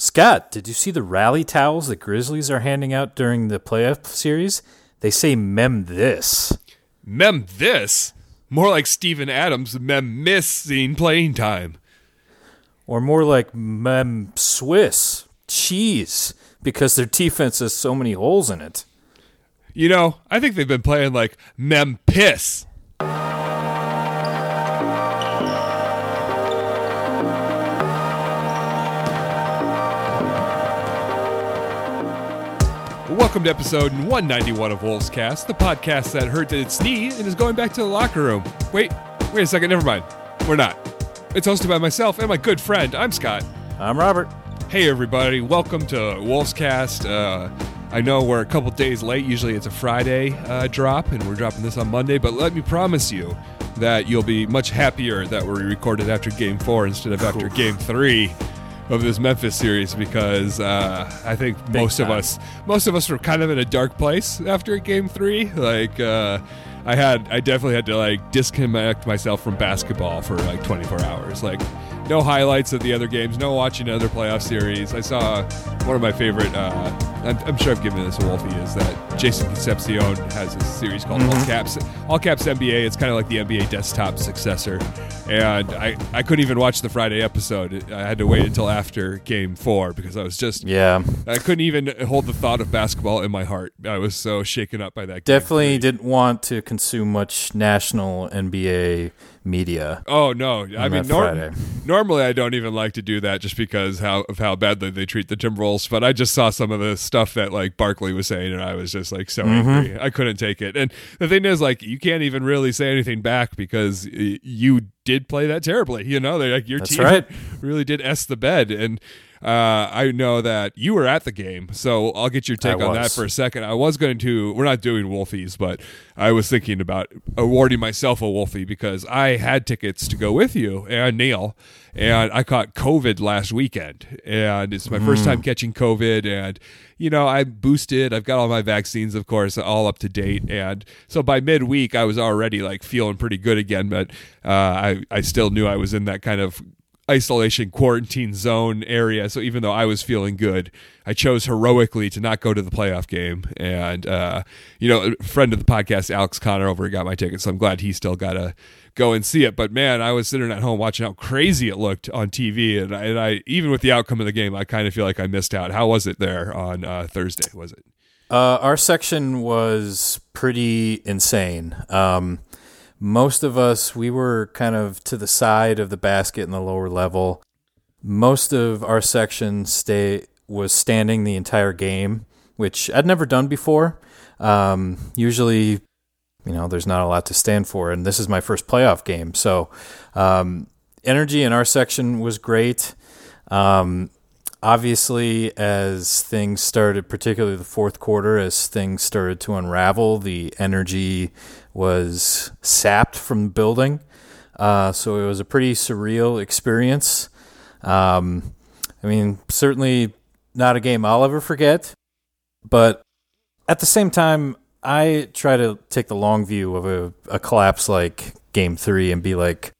Scott, did you see the rally towels the Grizzlies are handing out during the playoff series? They say mem this. Mem this? More like Steven Adams mem missing playing time. Or more like mem Swiss cheese because their defense has so many holes in it. You know, I think they've been playing like mem piss. Welcome to episode 191 of Wolves Cast, the podcast that hurt its knee and is going back to the locker room. Wait, wait a second, never mind. We're not. It's hosted by myself and my good friend. I'm Scott. I'm Robert. Hey, everybody. Welcome to Wolves Cast. Uh, I know we're a couple days late. Usually it's a Friday uh, drop, and we're dropping this on Monday, but let me promise you that you'll be much happier that we recorded after game four instead of after game three of this Memphis series because uh, I think Big most time. of us most of us were kind of in a dark place after game three. Like uh, I had I definitely had to like disconnect myself from basketball for like 24 hours. Like no highlights of the other games, no watching other playoff series. I saw one of my favorite. Uh, I'm, I'm sure I've given this a Wolfie is that Jason Concepcion has a series called All Caps All Caps NBA. It's kind of like the NBA desktop successor, and I I couldn't even watch the Friday episode. I had to wait until after Game Four because I was just Yeah. I couldn't even hold the thought of basketball in my heart. I was so shaken up by that. Definitely didn't want to consume much national NBA media. Oh no! I mean, that nor- Friday. Normally I don't even like to do that just because how of how badly they treat the Timberwolves. But I just saw some of the stuff that like Barkley was saying, and I was just like so Mm-hmm. angry. I couldn't take it. And the thing is, like, you can't even really say anything back because you did play that terribly. You know, they're like your That's team right. really did s the bed and. Uh, I know that you were at the game, so I'll get your take I on that for a second. I was going to. We're not doing Wolfies, but I was thinking about awarding myself a Wolfie because I had tickets to go with you and Neil, and I caught COVID last weekend, and it's my first time catching COVID, and you know I boosted. I've got all my vaccines, of course, all up to date, and so by midweek I was already like feeling pretty good again, but uh, I I still knew I was in that kind of isolation quarantine zone area. So even though I was feeling good, I chose heroically to not go to the playoff game. And uh, you know, a friend of the podcast, Alex Connor, over got my ticket, so I'm glad he still got to go and see it. But man, I was sitting at home watching how crazy it looked on TV, and I, and I even with the outcome of the game, I kind of feel like I missed out. How was it there on uh, Thursday? Was it? Uh, our section was pretty insane. Um, most of us, we were kind of to the side of the basket in the lower level. Most of our section stay was standing the entire game, which I'd never done before. Um, usually, you know, there's not a lot to stand for, and this is my first playoff game, so um, energy in our section was great. Um, obviously, as things started, particularly the fourth quarter, as things started to unravel, the energy was sapped from the building. Uh, so it was a pretty surreal experience. Um, I mean, certainly not a game I'll ever forget, but at the same time, I try to take the long view of a, a collapse like game three and be like,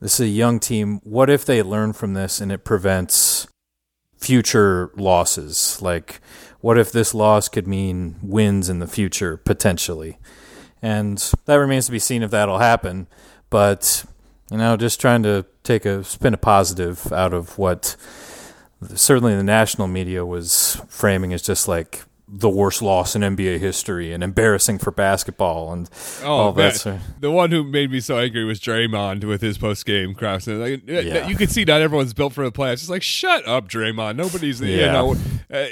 this is a young team. What if they learn from this and it prevents future losses? Like, what if this loss could mean wins in the future, potentially? And that remains to be seen if that'll happen. But, you know, just trying to take a spin a positive out of what certainly the national media was framing as just like the worst loss in NBA history and embarrassing for basketball and all Oh, man. that. sort- The one who made me so angry was Draymond with his post game crafts. Like, Yeah. You can see not everyone's built for the playoffs. It's like, shut up, Draymond. Nobody's, you know, uh,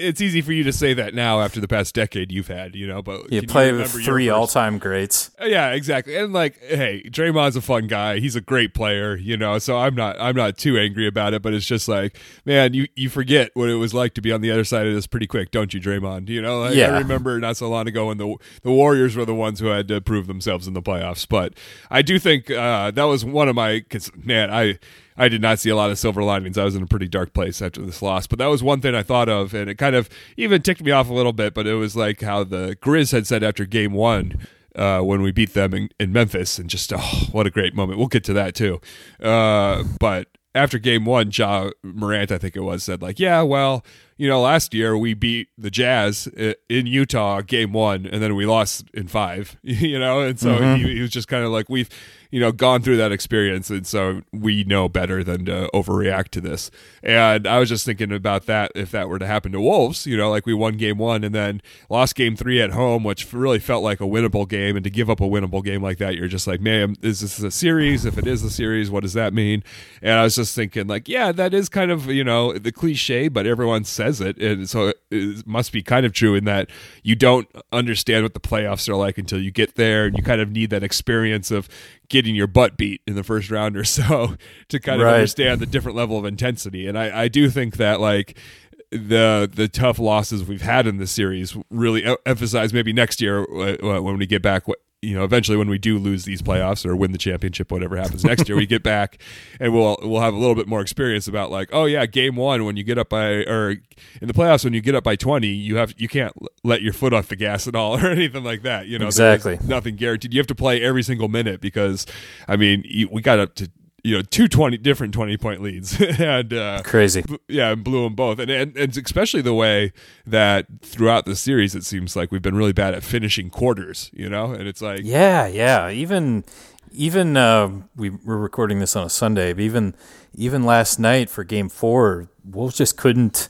it's easy for you to say that now after the past decade you've had, you know, but You play with three all time greats. Uh, Yeah, exactly. And like, hey, Draymond's a fun guy. He's a great player, you know. So I'm not I'm not too angry about it, but it's just like, man, you you forget what it was like to be on the other side of this pretty quick, don't you, Draymond? You know, like, Yeah. I remember not so long ago when the the Warriors were the ones who had to prove themselves in the playoffs. But I do think uh, that was one of my cause man, I I did not see a lot of silver linings. I was in a pretty dark place after this loss, but that was one thing I thought of, and it kind of even ticked me off a little bit. But it was like how the Grizz had said after Game One uh, when we beat them in, in Memphis, and just oh, what a great moment. We'll get to that too. Uh, but after game one, Ja Morant, I think it was, said like, "Yeah, well, you know, last year we beat the Jazz in Utah game one, and then we lost in five, you know, and so mm-hmm. he, he was just kind of like, we've you know, gone through that experience, and so we know better than to overreact to this. And I was just thinking about that if that were to happen to Wolves, you know, like we won game one and then lost game three at home, which really felt like a winnable game. And to give up a winnable game like that, you're just like, man, is this a series? If it is a series, what does that mean? And I was just thinking, like, yeah, that is kind of, you know, the cliche, but everyone says it. And so it must be kind of true in that you don't understand what the playoffs are like until you get there and you kind of need that experience of getting your butt beat in the first round or so to kind of right. understand the different level of intensity. And I, I do think that like the the tough losses we've had in this series really emphasize maybe next year uh, when we get back you know, eventually when we do lose these playoffs or win the championship, whatever happens next year, we get back and we'll we'll have a little bit more experience about like, oh yeah, game one when you get up by or in the playoffs when you get up by twenty, you have you can't let your foot off the gas at all or anything like that. You know, exactly nothing guaranteed. You have to play every single minute because, I mean, we got up to you know two 20 different 20 point leads. And uh, crazy. yeah and blew them both. And, and and especially the way that throughout the series it seems like we've been really bad at finishing quarters you know? And it's like yeah yeah. Even even uh, we were recording this on a sunday but even even last night for game four wolves just couldn't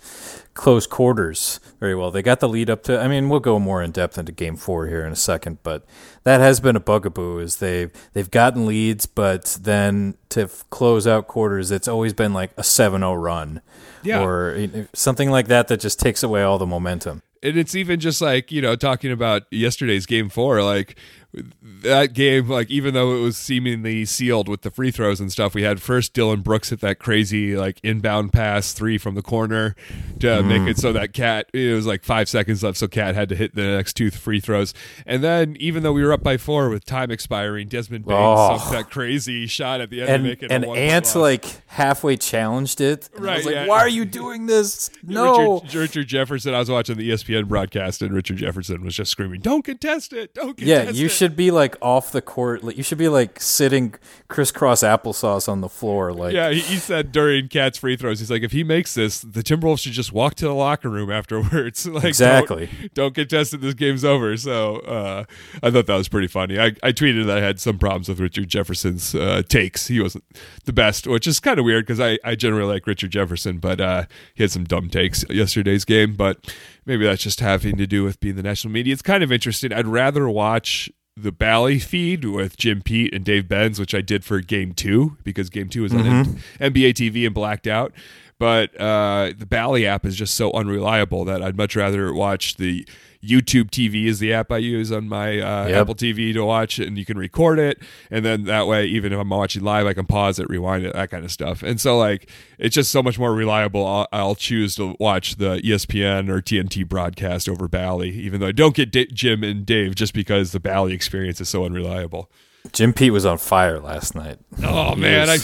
close quarters very well. They got the lead up to. I mean, we'll go more in depth into Game Four here in a second, but that has been a bugaboo. Is they've they've gotten leads, but then to f- close out quarters, it's always been like a 7-0 run, yeah. or eh, eh, something like that that just takes away all the momentum. And it's even just like you know talking about yesterday's Game Four, like that game, like even though it was seemingly sealed with the free throws and stuff, we had first Dillon Brooks hit that crazy like inbound pass three from the corner to mm. make it so that Cat it was like five seconds left, so Cat had to hit the next two free throws. And then even though we were up by four with time expiring, Desmond Bane oh. sunk that crazy shot at the end and, to make it and Ant like halfway challenged it. Right? I was like, yeah. why are you doing this? No, Richard, Richard, Jefferson. I was watching the ESPN broadcast, and Richard Jefferson was just screaming, "Don't contest it! Don't contest yeah, you it should be like off the court. Like you should be like sitting crisscross applesauce on the floor. Like yeah, he, he said during Cat's free throws, he's like, if he makes this, the Timberwolves should just walk to the locker room afterwards. like exactly, don't, don't get tested. This game's over. So uh, I thought that was pretty funny. I, I tweeted that I had some problems with Richard Jefferson's uh, takes. He wasn't the best, which is kind of weird because I I generally like Richard Jefferson, but uh, he had some dumb takes yesterday's game. But maybe that's just having to do with being the national media. It's kind of interesting. I'd rather watch the Bally feed with Jim Pete and Dave Benz, which I did for game two because game two was mm-hmm. on NBA TV and blacked out. But uh, the Bally app is just so unreliable that I'd much rather watch the YouTube TV is the app I use on my uh, yep. Apple TV to watch it, and you can record it, and then that way, even if I'm watching live, I can pause it, rewind it, that kind of stuff. And so, like, it's just so much more reliable. I'll, I'll choose to watch the ESPN or TNT broadcast over Bally, even though I don't get D- Jim and Dave, just because the Bally experience is so unreliable. Jim Pete was on fire last night. Oh man, I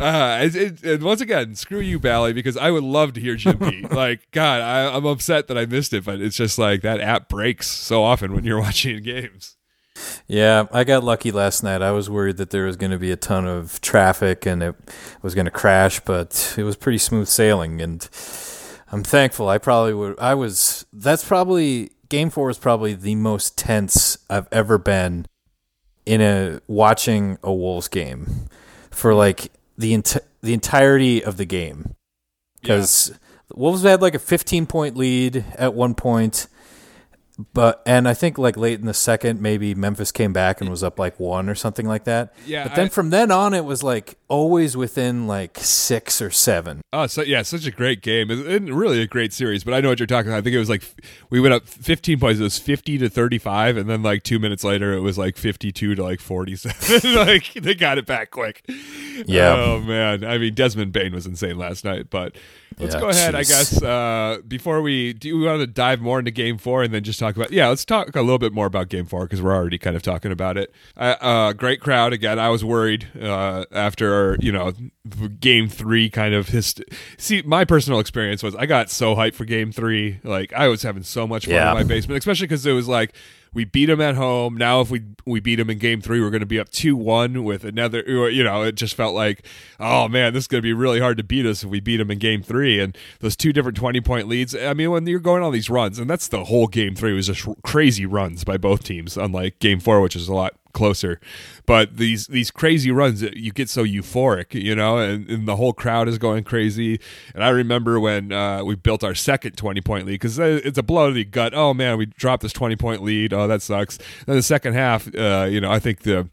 uh, it, it, and once again, screw you, Bally, because I would love to hear Jimmy. Like, God, I, I'm upset that I missed it, but it's just like that app breaks so often when you're watching games. Yeah, I got lucky last night. I was worried that there was going to be a ton of traffic and it was going to crash, but it was pretty smooth sailing. And I'm thankful. I probably would. I was. That's probably game four is probably the most tense I've ever been in a watching a Wolves game for like the ent- the entirety of the game because yeah. Wolves had like a 15 point lead at one point but and I think like late in the second, maybe Memphis came back and was up like one or something like that. Yeah. But then I, from then on, it was like always within like six or seven. Oh, so yeah, such a great game. It, really a great series. But I know what you're talking about. I think it was like we went up 15 points. It was 50 to 35, and then like two minutes later, it was like 52 to like 47. like they got it back quick. Yeah. Oh man. I mean, Desmond Bane was insane last night, but. Let's yeah, go ahead, geez. I guess. Uh, before we do, we want to dive more into Game Four and then just talk about. Yeah, let's talk a little bit more about Game Four because we're already kind of talking about it. Uh, uh, great crowd again. I was worried uh, after you know Game Three, kind of hist- See, my personal experience was I got so hyped for Game Three. Like I was having so much fun yeah. in my basement, especially because it was like we beat them at home. Now, if we we beat them in game three, we're going to be up two one with another. You know, it just felt like, oh man, this is going to be really hard to beat us if we beat them in game three. And those two different twenty point leads. I mean, when you're going on these runs, and that's the whole game three was just crazy runs by both teams. Unlike game four, which is a lot closer. But these these crazy runs, you get so euphoric, you know, and, and the whole crowd is going crazy. And I remember when uh, we built our second twenty point lead because it's a blow to the gut. Oh man, we dropped this twenty point lead. Oh, that sucks. Then the second half, uh, you know, I think the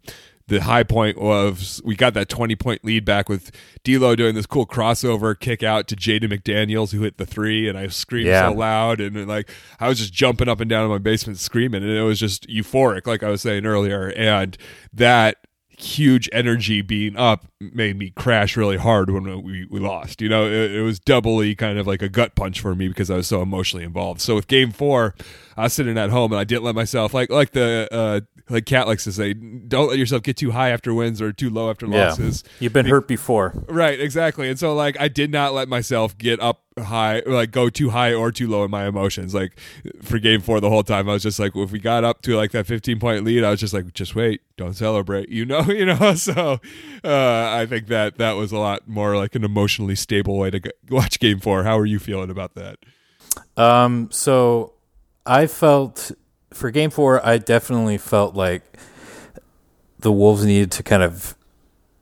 the high point was we got that 20 point lead back with D'Lo doing this cool crossover kick out to Jaden McDaniels who hit the three and I screamed yeah. so loud and like I was just jumping up and down in my basement screaming and it was just euphoric like I was saying earlier and that huge energy being up made me crash really hard when we, we lost. You know, it, it, was doubly kind of like a gut punch for me because I was so emotionally involved. So with game four, I was sitting at home and I didn't let myself like like the uh, like Cat likes to say, don't let yourself get too high after wins or too low after yeah. losses. You've been Be- hurt before. Right, exactly. And so like I did not let myself get up high like go too high or too low in my emotions. Like for game four the whole time I was just like if we got up to like that fifteen point lead, I was just like, just wait, don't celebrate. You know, you know. So uh, I think that that was a lot more like an emotionally stable way to go- watch game four. How are you feeling about that? Um so I felt for game four, I definitely felt like the Wolves needed to kind of,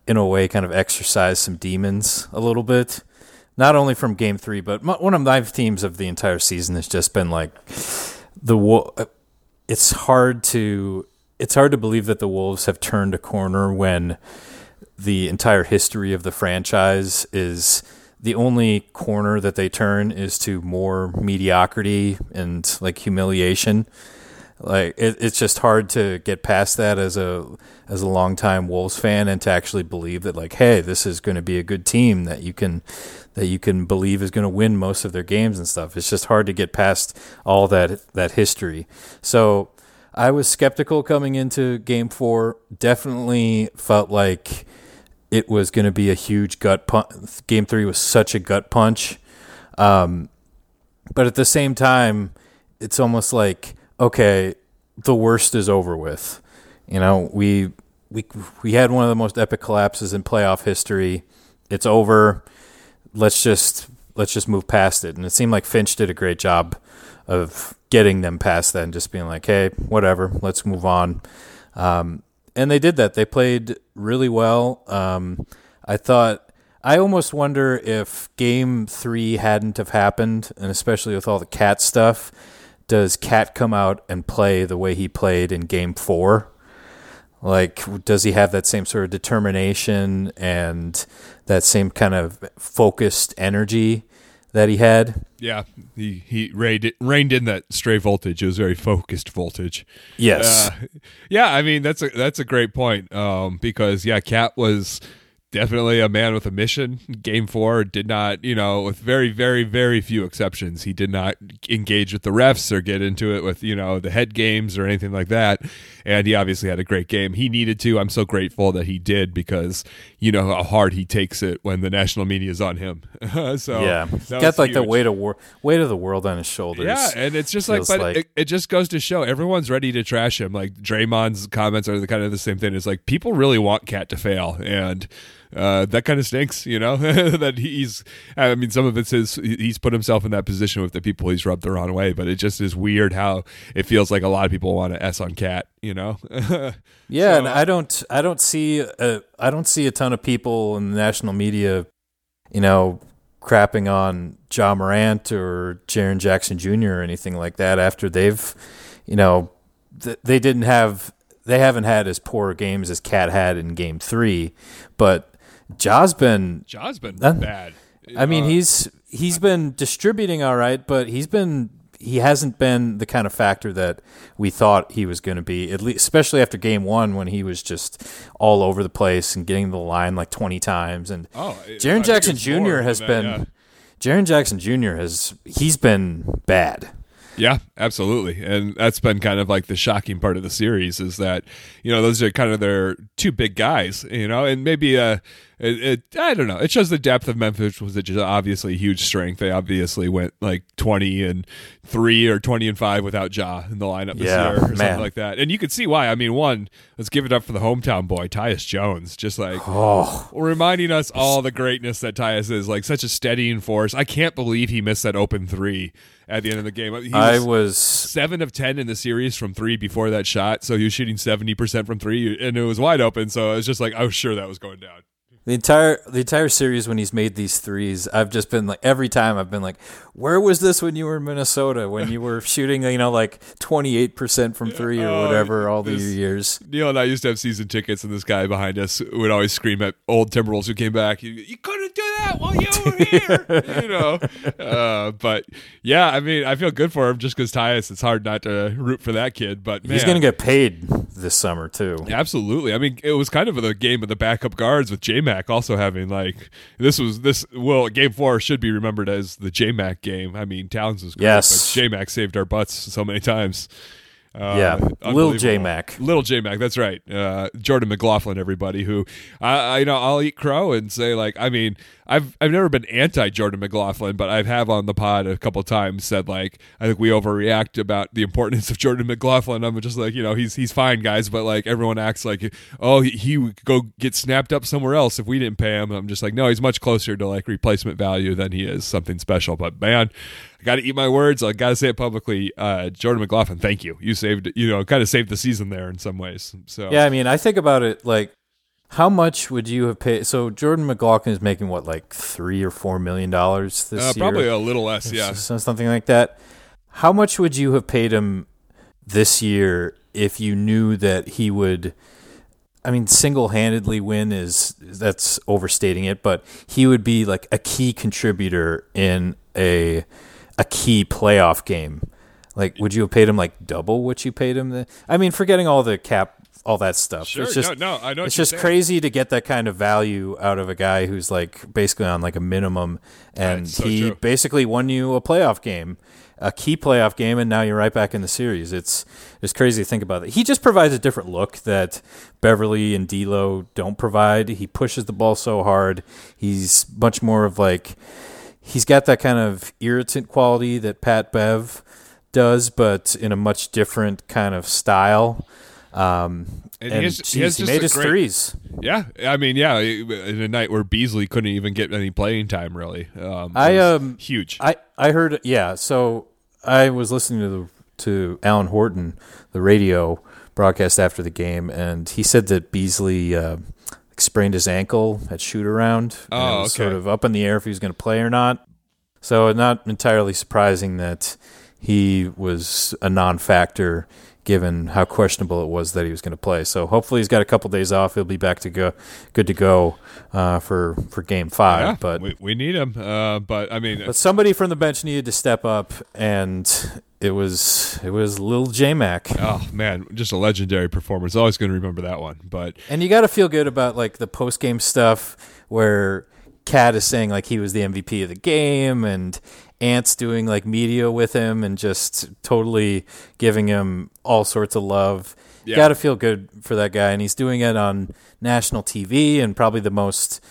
in a way, kind of exercise some demons a little bit. Not only from game three, but one of my themes of the entire season has just been like the. It's hard to it's hard to believe that the Wolves have turned a corner when the entire history of the franchise is the only corner that they turn is to more mediocrity and like humiliation. Like it, it's just hard to get past that as a as a longtime Wolves fan and to actually believe that like, hey, this is going to be a good team that you can that you can believe is going to win most of their games and stuff. It's just hard to get past all that that history. So I was skeptical coming into Game Four. Definitely felt like it was going to be a huge gut punch. Game Three was such a gut punch, um, but at the same time, it's almost like okay, the worst is over with. You know, we we we had one of the most epic collapses in playoff history. It's over. Let's just let's just move past it. And it seemed like Finch did a great job of getting them past that and just being like, hey, whatever, let's move on. Um, and they did that. They played really well. Um, I thought I almost wonder if Game Three hadn't have happened, and especially with all the cat stuff does Cat come out and play the way he played in Game Four? Like, does he have that same sort of determination and that same kind of focused energy that he had? Yeah, he he reined, reined in that stray voltage. It was very focused voltage. Yes. Uh, yeah, I mean that's a that's a great point um, because yeah, Cat was definitely a man with a mission. Game four did not, you know, with very, very, very few exceptions, he did not engage with the refs or get into it with, you know, the head games or anything like that. And he obviously had a great game. He needed to. I'm so grateful that he did because you know how hard he takes it when the national media is on him. so yeah, got like huge. the weight of war- weight of the world on his shoulders. Yeah, and it's just like, but like... It, it, just goes to show everyone's ready to trash him. Like Draymond's comments are the kind of the same thing. It's like people really want Cat to fail, and uh, that kind of stinks, you know, that he's, I mean, some of it's his, he's put himself in that position with the people he's rubbed the wrong way, but it just is weird how it feels like a lot of people want to S on Cat, you know? yeah. So, and I don't, I don't see, a, I don't see a ton of people in the national media, you know, crapping on Ja Morant or Jaren Jackson Jr. or anything like that after they've, you know, th- they didn't have they haven't had as poor games as Cat had in Game Three, but Ja's been Ja's been uh, bad. I mean, uh, he's he's been distributing all right, but he's been he hasn't been the kind of factor that we thought he was going to be. At least, especially after game one when he was just all over the place and getting the line like twenty times. And oh, Jaren Jackson Jr. has that, been yeah. Jaren Jackson Jr. has he's been bad. Yeah, absolutely. And that's been kind of like the shocking part of the series is that, you know, those are kind of their two big guys, you know, and maybe uh it, it, I don't know. It shows the depth of Memphis was just obviously a huge strength. They obviously went like twenty and three or twenty and five without Ja in the lineup this Yeah, year or something like that. And you could see why. I mean, one, let's give it up for the hometown boy, Tyus Jones, just like Oh, reminding us all the greatness that Tyus is, like such a steadying force. I can't believe he missed that open three at the end of the game. He I was was seven of ten in the series from three before that shot, so he was shooting seventy percent from three, and it was wide open. So I was just like I was sure that was going down. The entire the entire series when he's made these threes. I've just been like every time I've been like, where was this when you were in Minnesota when you were shooting you know like twenty eight percent from three or Oh, whatever all these years. Neil and I used to have season tickets, and this guy behind us would always scream at old Timberwolves who came back. You, you couldn't do that while you were here, you know. Uh, but yeah, I mean, I feel good for him just because Tyus. It's hard not to root for that kid, but man, He's gonna get paid this summer too. Absolutely. I mean, it was kind of the game of the backup guards with J Mac also having like this was this well game four should be remembered as the J Mac game. I mean, Towns was great, Yes. but J Mac saved our butts so many times. Uh, Yeah, Lil unbelievable. J-Mac. Little J Mac, that's right. Uh, Jordan McLaughlin, everybody who I, I you know I'll eat crow and say like I mean I've I've never been anti Jordan McLaughlin, but I have on the pod a couple times said like I think we overreact about the importance of Jordan McLaughlin. I'm just like you know he's he's fine guys, but like everyone acts like oh he, he would go get snapped up somewhere else if we didn't pay him. I'm just like no, he's much closer to like replacement value than he is something special. But man, I got to eat my words. I got to say it publicly. Uh, Jordan McLaughlin, thank you. You saved you know kind of saved the season there in some ways. So Yeah, I mean, I think about it like, how much would you have paid? So Jordan McLaughlin is making what, like three or four million dollars this uh, year, probably a little less. Yeah. something like that. How much would you have paid him this year if you knew that he would? I mean, single-handedly win is that's overstating it, but he would be like a key contributor in a a key playoff game. Like, would you have paid him like double what you paid him? The, I mean, forgetting all the cap, all that stuff. Sure. It's just, no, no, I know. it's just saying. crazy to get that kind of value out of a guy who's like basically on like a minimum, and Right, so he true. basically won you a playoff game, a key playoff game, and now you're right back in the series. It's it's crazy to think about that. He just provides a different look that Beverley and D'Lo don't provide. He pushes the ball so hard. He's much more of like he's got that kind of irritant quality that Pat Bev does, but in a much different kind of style. Um, And and he has- he has geez, he just made his great- threes. Yeah, I mean, yeah, in a night where Beasley couldn't even get any playing time, really. Um, I, um, huge. I, I heard yeah. So I was listening to the to Alan Horton, the radio broadcast after the game, and he said that Beasley uh, sprained his ankle at shoot around. Oh, okay. sort of up in the air if he was going to play or not. So not entirely surprising that he was a non-factor given how questionable it was that he was going to play. So hopefully he's got a couple days off. He'll be back to go, good to go uh, for for Game Five. yeah, but we, we need him. Uh, but I mean, but somebody from the bench needed to step up, and it was it was Lil J Mac. oh man, just a legendary performance. Always going to remember that one. But And you got to feel good about like the post game stuff where Cat is saying like he was the MVP of the game, and Ant's doing like media with him and just totally giving him all sorts of love. Yeah. Got to feel good for that guy, and he's doing it on national TV and probably the most.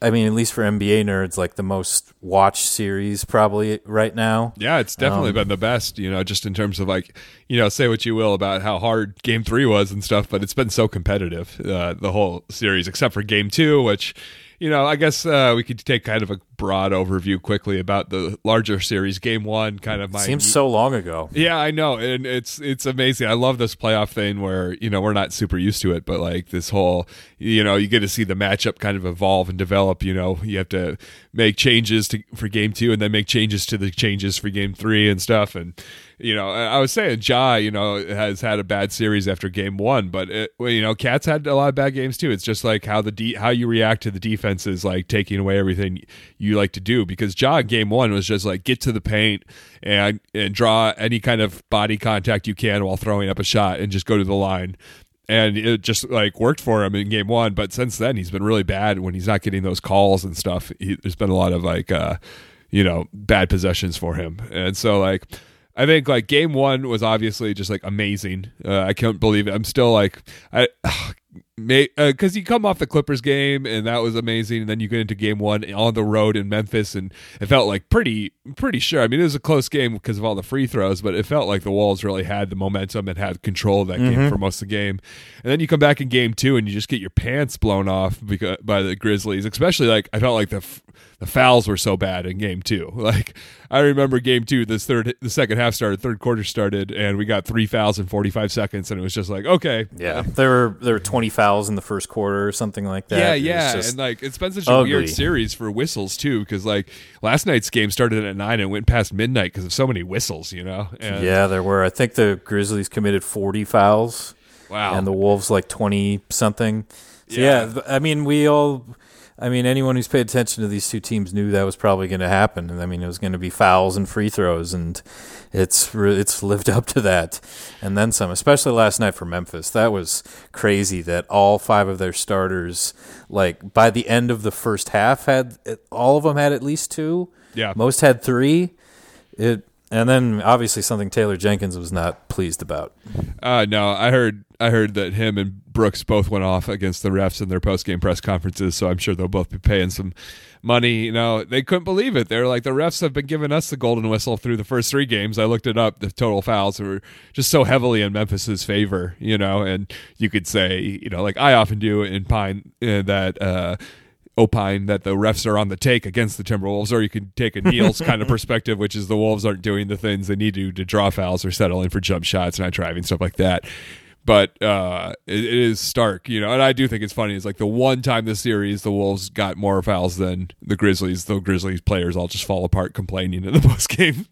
I mean, at least for NBA nerds, like the most watched series probably right now. Yeah, it's definitely Um, been the best, you know, just in terms of like, you know, say what you will about how hard game three was and stuff, but it's been so competitive, uh, the whole series, except for game two, which, you know, I guess uh, we could take kind of a broad overview quickly about the larger series. Game one, kind of my Seems so long ago. yeah, I know, and it's it's amazing. I love this playoff thing where you know we're not super used to it, but like this whole, you know, you get to see the matchup kind of evolve and develop. You know, you have to make changes to for game two, and then make changes to the changes for game three and stuff. And you know, I was saying, Ja, you know, has had a bad series after game one, but it, you know, Cat's had a lot of bad games too. It's just like how the de- how you react to the defense is like taking away everything you like to do because Ja game one was just like get to the paint and and draw any kind of body contact you can while throwing up a shot and just go to the line. And it just like worked for him in game one, but since then he's been really bad when he's not getting those calls and stuff. He, there's been a lot of like, uh, you know, bad possessions for him, and so like, I think like game one was obviously just like amazing. Uh, I can't believe it. I'm still like, I because uh, you come off the Clippers game and that was amazing, and then you get into game one on the road in Memphis, and it felt like pretty pretty sure. I mean, it was a close game because of all the free throws, but it felt like the Wolves really had the momentum and had control of that mm-hmm. game for most of the game. And then you come back in game two and you just get your pants blown off because, by the Grizzlies, especially like I felt like the the fouls were so bad in game two. Like I remember game two, this third, the second half started, third quarter started, and we got three fouls in 45 seconds, and it was just like, okay, yeah, there were there were 20 fouls in the first quarter or something like that. Yeah, yeah, and like it's been such a ugly. weird series for whistles too, because like last night's game started at nine and went past midnight because of so many whistles, you know. And yeah, there were. I think the Grizzlies committed 40 fouls. Wow, and the Wolves like 20 something. So yeah. yeah, I mean, we all I mean, anyone who's paid attention to these two teams knew that was probably going to happen. And I mean, it was going to be fouls and free throws, and it's it's lived up to that, and then some. Especially last night for Memphis, that was crazy. That all five of their starters, like by the end of the first half, had all of them had at least two. Yeah, most had three. It and then obviously something Taylor Jenkins was not pleased about. Uh, no, I heard I heard that him and Brooks both went off against the refs in their post game press conferences, so I'm sure they'll both be paying some money. You know, they couldn't believe it. They're like the refs have been giving us the golden whistle through the first three games. I looked it up. The total fouls were just so heavily in Memphis's favor. You know, and you could say, you know, like I often do in Pine uh, that. Uh, opine that the refs are on the take against the Timberwolves, or you can take a Neil's kind of perspective, which is the Wolves aren't doing the things they need to to draw fouls or settle in for jump shots, and not driving stuff like that. But uh, it, it is stark, you know, and I do think it's funny. It's like the one time this series the Wolves got more fouls than the Grizzlies. The Grizzlies players all just fall apart complaining in the post game.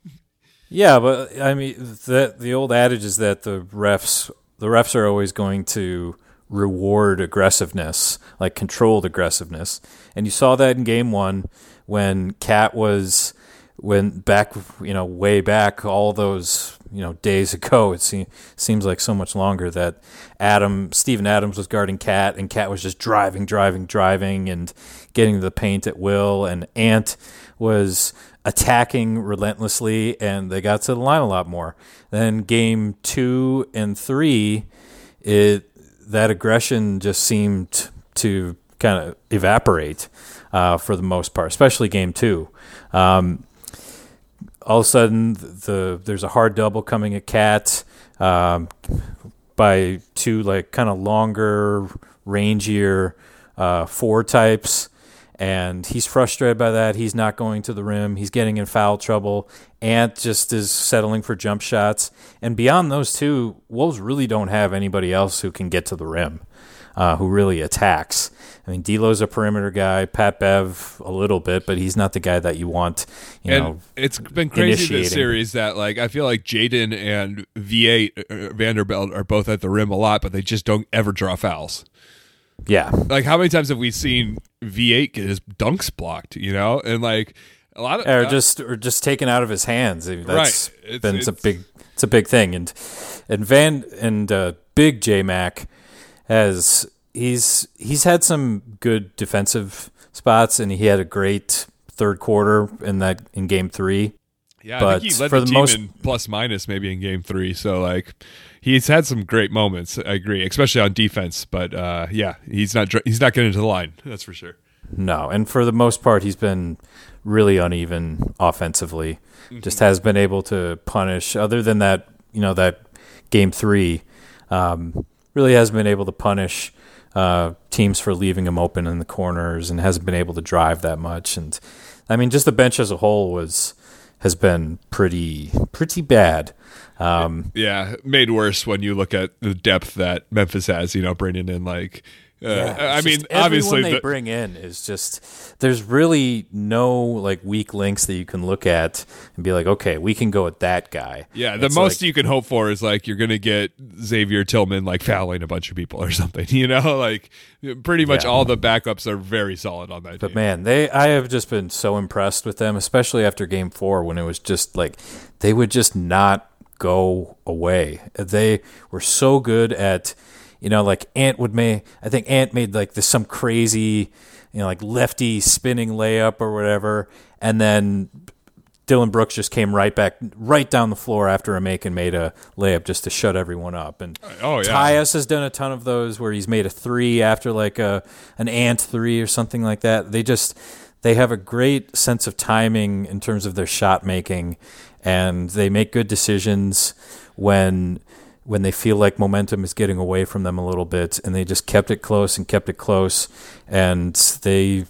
Yeah, but I mean, the the old adage is that the refs the refs are always going to reward aggressiveness, like controlled aggressiveness. And you saw that in game one when Cat was when back you know way back all those you know days ago it se- seems like so much longer that Adam Steven Adams was guarding cat and cat was just driving driving driving and getting the paint at will and Ant was attacking relentlessly and they got to the line a lot more then game 2 and 3 it that aggression just seemed to kind of evaporate uh, for the most part, especially game two. Um, all of a sudden, the there's a hard double coming at KAT um, by two like kind of longer, rangier uh, four types and he's frustrated by that. He's not going to the rim. He's getting in foul trouble. Ant just is settling for jump shots. And beyond those two, Wolves really don't have anybody else who can get to the rim, uh, who really attacks. I mean, D'Lo's a perimeter guy. Pat Bev a little bit, but he's not the guy that you want. You and know, it's been crazy this series that like I feel like Jaden and V8 uh, Vanderbilt are both at the rim a lot, but they just don't ever draw fouls. Yeah. Like how many times have we seen V8 get his dunks blocked, you know? And like a lot of or uh, just or just taken out of his hands. That's right. It's, been it's, a big it's a big thing and and Van and uh, Big J Mac has he's he's had some good defensive spots and he had a great third quarter in that in game 3. Yeah, but I think he led for the, the most, in plus minus maybe in game 3. So like he's had some great moments. I agree, especially on defense. But uh, yeah, he's not he's not getting to the line. That's for sure. No, and for the most part, he's been really uneven offensively. Mm-hmm. Just has been able to punish. Other than that, you know, that game three, um, really has been able to punish uh, teams for leaving him open in the corners, and hasn't been able to drive that much. And I mean, just the bench as a whole was has been pretty pretty bad. Um, yeah, made worse when you look at the depth that Memphis has. You know, bringing in like. Uh, yeah, I mean, obviously, they the, bring in is just there's really no like weak links that you can look at and be like, okay, we can go with that guy. Yeah, the it's most like, you can hope for is like you're gonna get Xavier Tillman like fouling a bunch of people or something. You know, like pretty much yeah. all the backups are very solid on that. But team. man, they I have just been so impressed with them, especially after Game Four when it was just like they would just not go away. They were so good at, you know, like Ant would make. I think Ant made like this some crazy, you know, like lefty spinning layup or whatever, and then Dillon Brooks just came right back, right down the floor after a make and made a layup just to shut everyone up. And Oh, yeah. Tyus has done a ton of those where he's made a three after like a an ant three or something like that. They just they have a great sense of timing in terms of their shot making, and they make good decisions when when they feel like momentum is getting away from them a little bit, and they just kept it close and kept it close, and they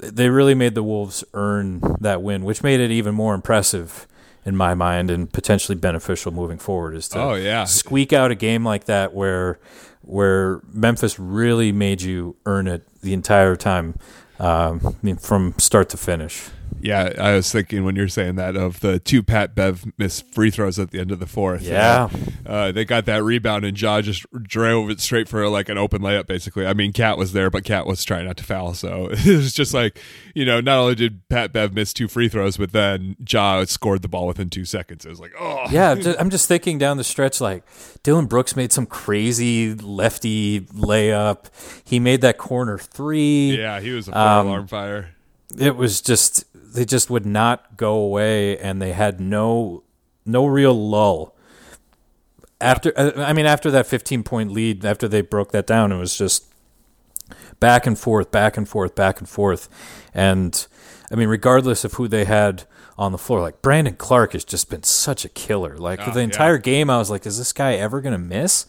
they really made the Wolves earn that win, which made it even more impressive in my mind and potentially beneficial moving forward. Is to Oh, yeah. squeak out a game like that where where Memphis really made you earn it the entire time, um, from start to finish. Yeah, I was thinking when you're saying that of the two Pat Bev missed free throws at the end of the fourth. Yeah. Uh, uh, they got that rebound and Ja just drove it straight for like an open layup. Basically, I mean, Cat was there, but Cat was trying not to foul, so it was just like you know, not only did Pat Bev miss two free throws, but then Ja scored the ball within two seconds. It was like, oh, Yeah, I'm just thinking down the stretch like Dillon Brooks made some crazy lefty layup. He made that corner three. yeah, he was a full Um, alarm fire. it was just they just would not go away and they had no no real lull. After uh, i mean after that 15 point lead after they broke that down it was just back and forth back and forth back and forth. And i mean regardless of who they had on the floor like brandon clarke has just been such a killer. Like Oh, the entire game i was like is this guy ever going to miss?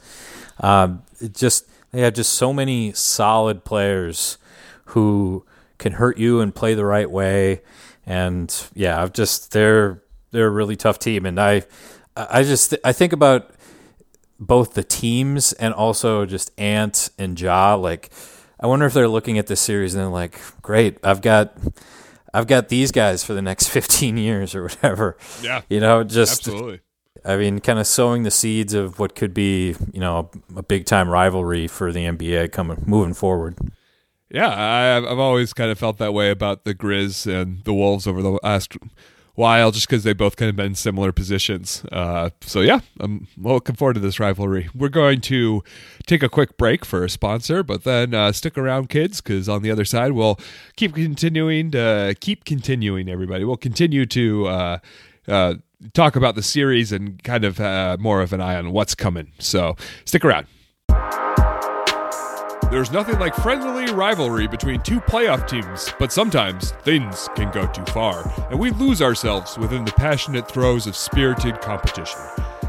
Um, it just they have just so many solid players who can hurt you and play the right way. And yeah, I've just they're they're a really tough team, and I I just I think about both the teams and also just Ant and Ja. Like, I wonder if they're looking at this series and they're like, "Great, I've got." I've got these guys for the next 15 years or whatever. Yeah, You know, just absolutely. I mean, kind of sowing the seeds of what could be, you know, a big time rivalry for the NBA coming moving forward. Yeah, I, I've always kind of felt that way about the Grizz and the Wolves over the last while, just because they both kind of been in similar positions. Uh, so yeah, I'm looking forward to this rivalry. We're going to take a quick break for a sponsor, but then uh, stick around, kids, because on the other side we'll keep continuing to keep continuing. Everybody, we'll continue to. Uh, uh, talk about the series and kind of uh, more of an eye on what's coming. So stick around. There's nothing like friendly rivalry between two playoff teams, but sometimes things can go too far, and we lose ourselves within the passionate throes of spirited competition.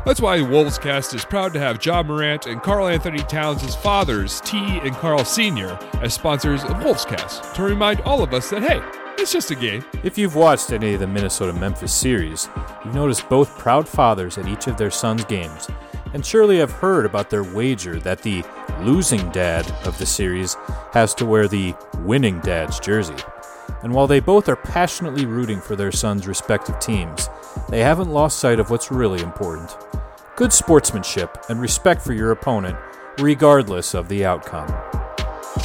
That's why Wolvescast is proud to have John Morant and Karl-Anthony Towns' fathers, Tee and Karl Sr., as sponsors of Wolvescast, to remind all of us that, hey, it's just a game. If you've watched any of the Minnesota Memphis series, you've noticed both proud fathers at each of their sons' games, and surely have heard about their wager that the losing dad of the series has to wear the winning dad's jersey. And while they both are passionately rooting for their sons' respective teams, they haven't lost sight of what's really important good sportsmanship and respect for your opponent, regardless of the outcome.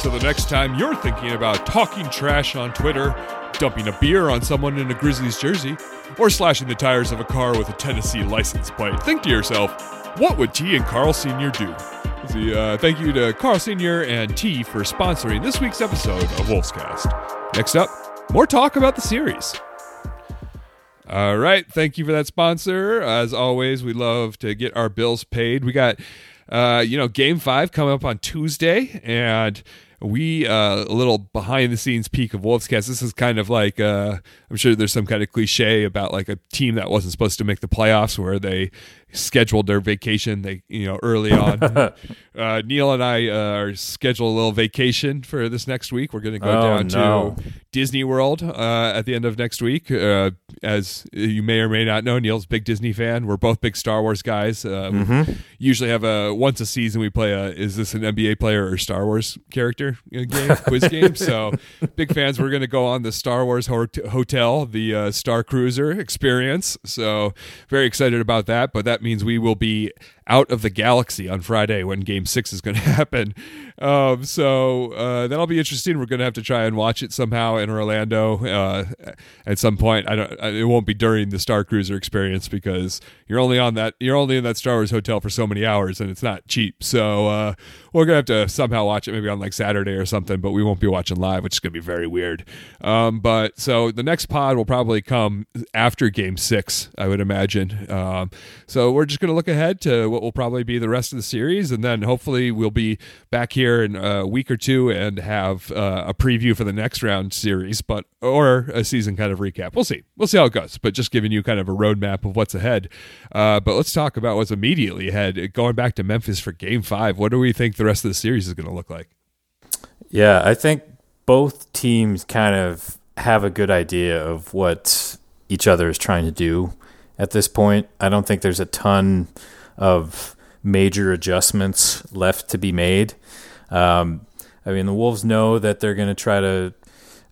So the next time you're thinking about talking trash on Twitter, dumping a beer on someone in a Grizzlies jersey, or slashing the tires of a car with a Tennessee license plate, think to yourself, what would Tee and Karl Sr. do? See, uh, thank you to Karl Sr. and Tee for sponsoring this week's episode of Wolfscast. Next up, more talk about the series. All right. Thank you for that sponsor. As always, we love to get our bills paid. We got, uh, you know, game five coming up on Tuesday, and we uh, a little behind the scenes peek of Wolfscast. This is kind of like uh, I'm sure there's some kind of cliche about like a team that wasn't supposed to make the playoffs where they scheduled their vacation. They you know early on. uh, Neil and I uh, are scheduled a little vacation for this next week. We're going to go Oh, down no. to Disney World uh, at the end of next week. Uh, as you may or may not know, Neil's a big Disney fan. We're both big Star Wars guys. Uh, we Usually have a once a season we play a is this an NBA player or Star Wars character uh, game quiz game. So big fans. We're going to go on the Star Wars ho- hotel, the uh, Star Cruiser experience. So very excited about that. But that means we will be out of the galaxy on Friday when Game Six is going to happen. Um, so uh, that'll be interesting. We're gonna have to try and watch it somehow in Orlando uh, at some point. I don't. It won't be during the Star Cruiser experience because you're only on that. You're only in that Star Wars hotel for so many hours, and it's not cheap. So uh, we're gonna have to somehow watch it maybe on like Saturday or something. But we won't be watching live, which is gonna be very weird. Um, but so the next pod will probably come after Game Six, I would imagine. Um, so we're just gonna look ahead to what will probably be the rest of the series, and then hopefully we'll be back here in a week or two and have uh, a preview for the next round series, but or a season kind of recap. We'll see. We'll see how it goes. But just giving you kind of a roadmap of what's ahead. Uh, but let's talk about what's immediately ahead. Going back to Memphis for Game Five, what do we think the rest of the series is going to look like? Yeah, I think both teams kind of have a good idea of what each other is trying to do at this point. I don't think there's a ton of major adjustments left to be made. Um, I mean, the Wolves know that they're going to try to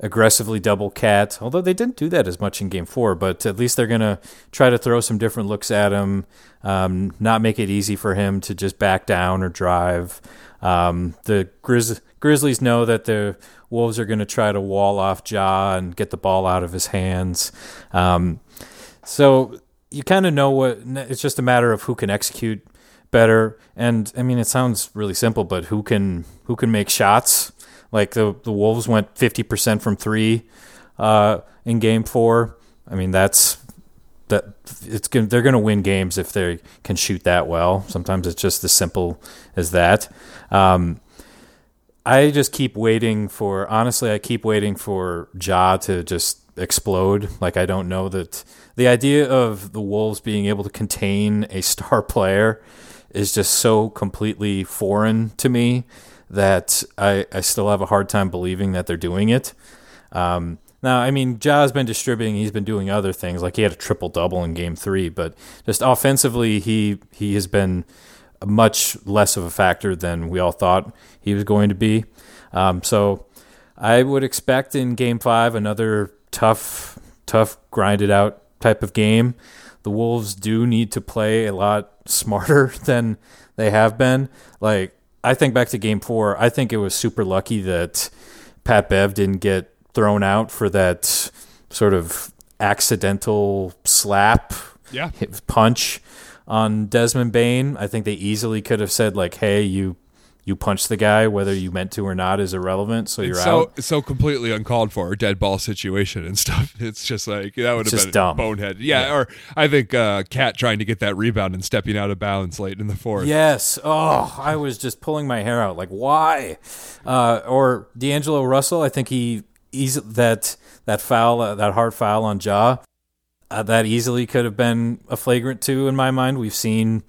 aggressively double cat, although they didn't do that as much in game four, but at least they're going to try to throw some different looks at him, um, not make it easy for him to just back down or drive. Um, the Grizz- Grizzlies know that the Wolves are going to try to wall off Ja and get the ball out of his hands. Um, so you kind of know what it's just a matter of who can execute better. And I mean, it sounds really simple, but who can who can make shots? Like the the Wolves went fifty percent from three uh, in Game Four. I mean, that's that it's gonna, they're going to win games if they can shoot that well. Sometimes it's just as simple as that. Um, I just keep waiting for honestly, I keep waiting for Ja to just explode. Like I don't know that the idea of the Wolves being able to contain a star player is just so completely foreign to me that I, I still have a hard time believing that they're doing it. Um, now, I mean, Ja's been distributing. He's been doing other things, like he had a triple double in Game Three. But just offensively, he he has been much less of a factor than we all thought he was going to be. Um, so, I would expect in Game Five another tough, tough, grinded out type of game. The Wolves do need to play a lot smarter than they have been. Like I think back to game four, I think it was super lucky that Pat Bev didn't get thrown out for that sort of accidental slap yeah. punch on Desmond Bane. I think they easily could have said like, "Hey, you you punch the guy, whether you meant to or not, is irrelevant. So you're it's so, out. So completely uncalled for, a dead ball situation and stuff. It's just like that would have been dumb. bonehead. Yeah, yeah, or I think uh, Cat trying to get that rebound and stepping out of bounds late in the fourth. Yes. Oh, I was just pulling my hair out. Like why? Uh, or D'Angelo Russell. I think he easy that that foul, uh, that hard foul on Ja, Uh, that easily could have been a flagrant two in my mind. We've seen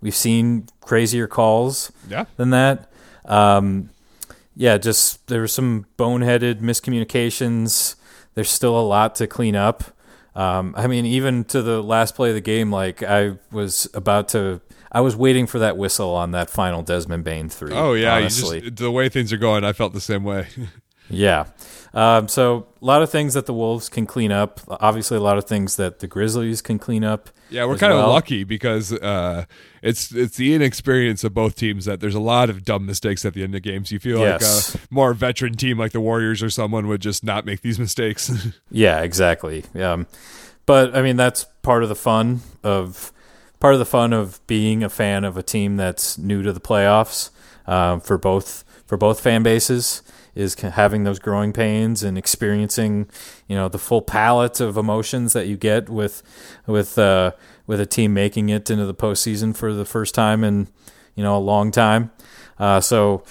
We've seen crazier calls yeah. than that. Um, yeah, just there were some boneheaded miscommunications. There's still a lot to clean up. Um, I mean, even to the last play of the game, like I was about to, I was waiting for that whistle on that final Desmond Bane three. Oh yeah, just, the way things are going, I felt the same way. yeah, um, so a lot of things that the Wolves can clean up. Obviously, a lot of things that the Grizzlies can clean up. Yeah, we're kind well. of lucky because uh, it's it's the inexperience of both teams that there's a lot of dumb mistakes at the end of games. You feel yes. like a more veteran team like the Warriors or someone would just not make these mistakes. yeah, exactly. Um, but I mean that's part of the fun of part of the fun of being a fan of a team that's new to the playoffs uh, for both for both fan bases is having those growing pains and experiencing, you know, the full palette of emotions that you get with with uh, with a team making it into the postseason for the first time in you know a long time. Uh, so,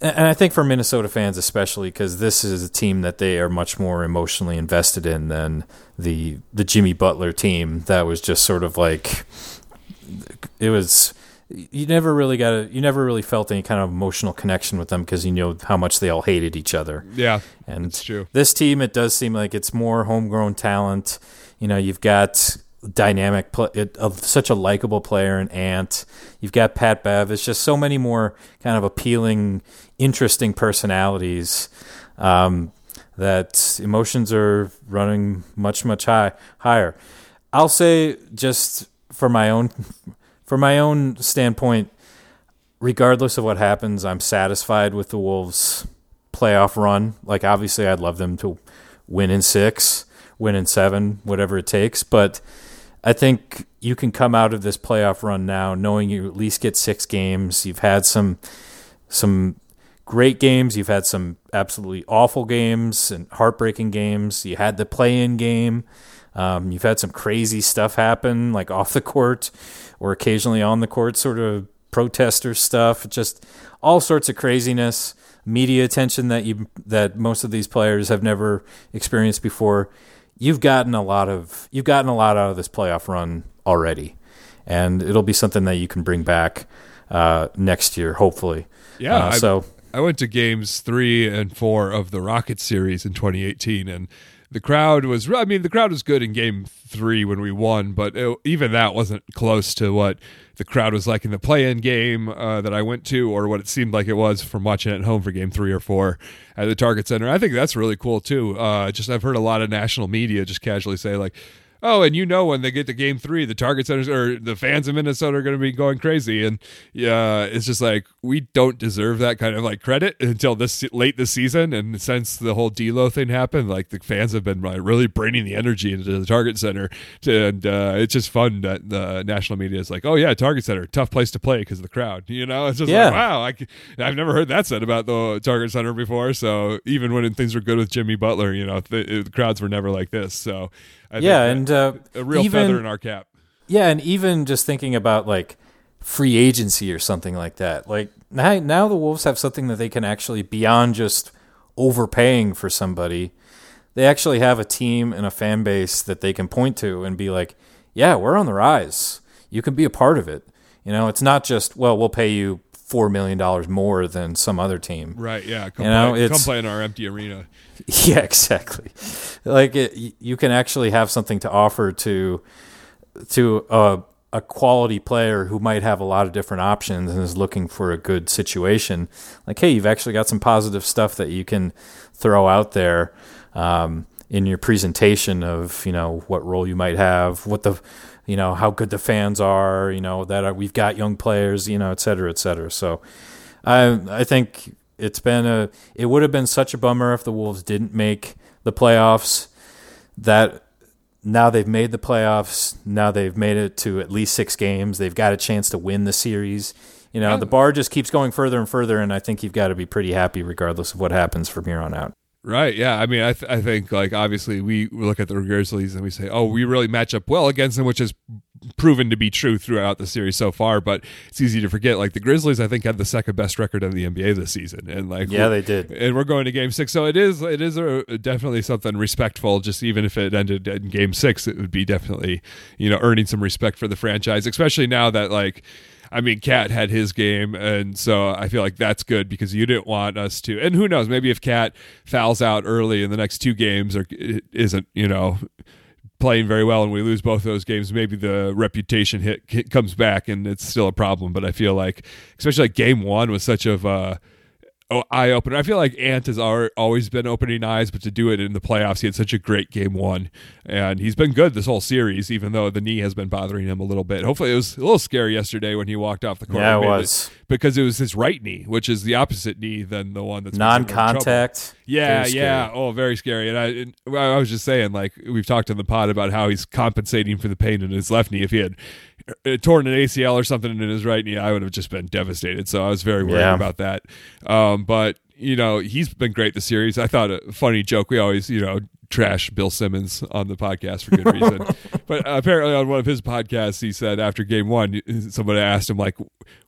and I think for Minnesota fans especially, because this is a team that they are much more emotionally invested in than the the Jimmy Butler team that was just sort of like it was you never really got a, you never really felt any kind of emotional connection with them because you know how much they all hated each other. Yeah, and it's true. This team, it does seem like it's more homegrown talent. You know, you've got dynamic, it, uh, such a likable player in Ant. You've got Pat Bev. It's just so many more kind of appealing, interesting personalities. Um, that emotions are running much much high higher. I'll say just for my own from my own standpoint, regardless of what happens, I'm satisfied with the Wolves' playoff run. Like, obviously, I'd love them to win in six, win in seven, whatever it takes. But I think you can come out of this playoff run now knowing you at least get six games. You've had some some great games. You've had some absolutely awful games and heartbreaking games. You had the play-in game. Um, you've had some crazy stuff happen, like off the court or occasionally on the court, sort of protester stuff. Just all sorts of craziness, media attention that you that most of these players have never experienced before. You've gotten a lot of you've gotten a lot out of this playoff run already, and it'll be something that you can bring back uh, next year, hopefully. Yeah. Uh, so I went to games three and four of the Rocket series in 2018, and the crowd was I mean the crowd was good in game 3 when we won but it, even that wasn't close to what the crowd was like in the play-in game uh, that I went to or what it seemed like it was from watching it at home for game 3 or 4 at the Target Center. I think that's really cool too. Uh, just I've heard a lot of national media just casually say like Oh, and you know when they get to game three, the target centers or the fans in Minnesota are going to be going crazy, and yeah, it's just like we don't deserve that kind of like credit until this late this season, and since the whole D'Lo thing happened, like the fans have been like, really bringing the energy into the target center, and uh, it's just fun that the national media is like, oh yeah, target center, tough place to play because of the crowd, you know, it's just Yeah. like wow, I, have never heard that said about the target center before, so even when things were good with Jimmy Butler, you know, the, the crowds were never like this, so. I yeah, and uh, a real even, feather in our cap. Yeah, and even just thinking about like free agency or something like that. Like now, now the Wolves have something that they can actually beyond just overpaying for somebody. They actually have a team and a fan base that they can point to and be like, "Yeah, we're on the rise. You can be a part of it." You know, it's not just, "Well, we'll pay you 4 million dollars more than some other team." Right, yeah. Come, You know, play, come play in our empty arena. Yeah, exactly. Like it, you can actually have something to offer to to a a quality player who might have a lot of different options and is looking for a good situation. Like, hey, you've actually got some positive stuff that you can throw out there um, in your presentation of you know what role you might have, what the you know how good the fans are, you know that are, we've got young players, you know, et cetera, et cetera. So. I I think it's been a it would have been such a bummer if the Wolves didn't make the playoffs. That now they've made the playoffs. Now they've made it to at least six games. They've got a chance to win the series. You know, the bar just keeps going further and further, and I think you've got to be pretty happy regardless of what happens from here on out. Right, yeah. I mean, I, th- I think, like, obviously, we look at the Grizzlies and we say, oh, we really match up well against them, which has proven to be true throughout the series so far. But it's easy to forget, like, the Grizzlies, I think, had the second best record in the NBA this season. And, like, Yeah, they did. and we're going to game six. So it is it is a, definitely something respectful. Just even if it ended in game six, it would be definitely you know earning some respect for the franchise, especially now that like. I mean, Cat had his game, and so I feel like that's good because you didn't want us to. And who knows? Maybe if Cat fouls out early in the next two games, or isn't, you know, playing very well, and we lose both those games, maybe the reputation hit, hit comes back, and it's still a problem. But I feel like, especially like game one was such of a oh, eye opener. I feel like Ant has al- always been opening eyes, but to do it in the playoffs, he had such a great game one, and he's been good this whole series, even though the knee has been bothering him a little bit. Hopefully, it was a little scary yesterday when he walked off the court. Yeah, it was. because it was his right knee, which is the opposite knee than the one that's been giving him trouble. Non-contact. Yeah, yeah. Oh, very scary. And I, and I was just saying, like we've talked in the pod about how he's compensating for the pain in his left knee. If he had uh, torn an ACL or something in his right knee, I would have just been devastated. So I was very worried Yeah. about that. Um, Um, but you know, he's been great this series. I thought a funny joke. We always, you know, trash Bill Simmons on the podcast for good reason. but apparently, on one of his podcasts, he said after game one, somebody asked him like,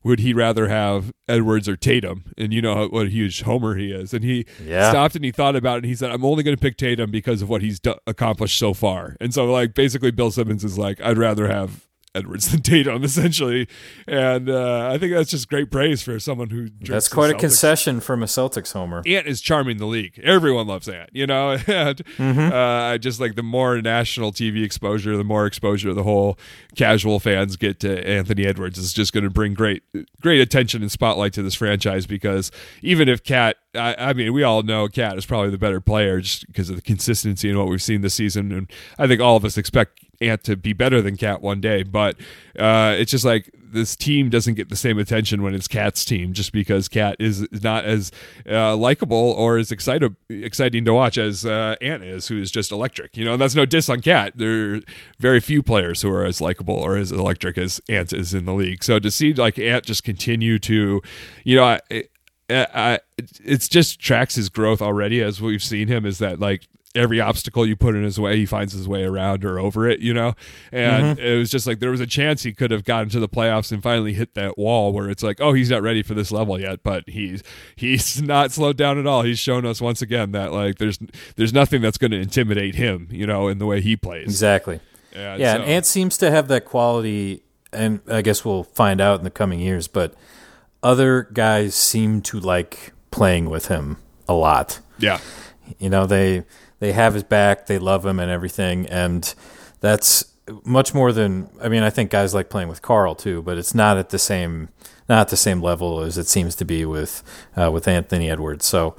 would he rather have Edwards or Tatum? And you know what a huge homer he is. And he Yeah. stopped and he thought about it. and He said, "I'm only going to pick Tatum because of what he's do- accomplished so far." And so, like, basically, Bill Simmons is like, "I'd rather have." Edwards than Tatum, essentially, and uh, I think that's just great praise for someone who. That's quite a concession from a Celtics homer. Ant is charming the league. Everyone loves Ant, you know. and Mm-hmm. uh, just like the more national TV exposure, the more exposure the whole casual fans get to Anthony Edwards is just going to bring great, great attention and spotlight to this franchise. Because even if Cat, I, I mean, we all know Cat is probably the better player just because of the consistency and what we've seen this season, and I think all of us expect Ant to be better than Cat one day. But uh, it's just like this team doesn't get the same attention when it's Cat's team, just because Cat is not as uh, likable or as excited exciting to watch as uh, Ant is, who is just electric. You know, and that's no diss on Cat. There are very few players who are as likable or as electric as Ant is in the league. So to see like Ant just continue to, you know, I, I, it's just tracks his growth already as we've seen him. Is that like every obstacle you put in his way, he finds his way around or over it, you know? And mm-hmm. it was just like there was a chance he could have gotten to the playoffs and finally hit that wall where it's like, oh, he's not ready for this level yet, but he's he's not slowed down at all. He's shown us once again that like there's there's nothing that's going to intimidate him, you know, in the way he plays. Exactly. And yeah, so, and Ant seems to have that quality and I guess we'll find out in the coming years, but other guys seem to like playing with him a lot. Yeah. You know, they they have his back, they love him and everything, and that's much more than I mean. I think guys like playing with Karl too, but it's not at the same not at the same level as it seems to be with uh, with Anthony Edwards. So,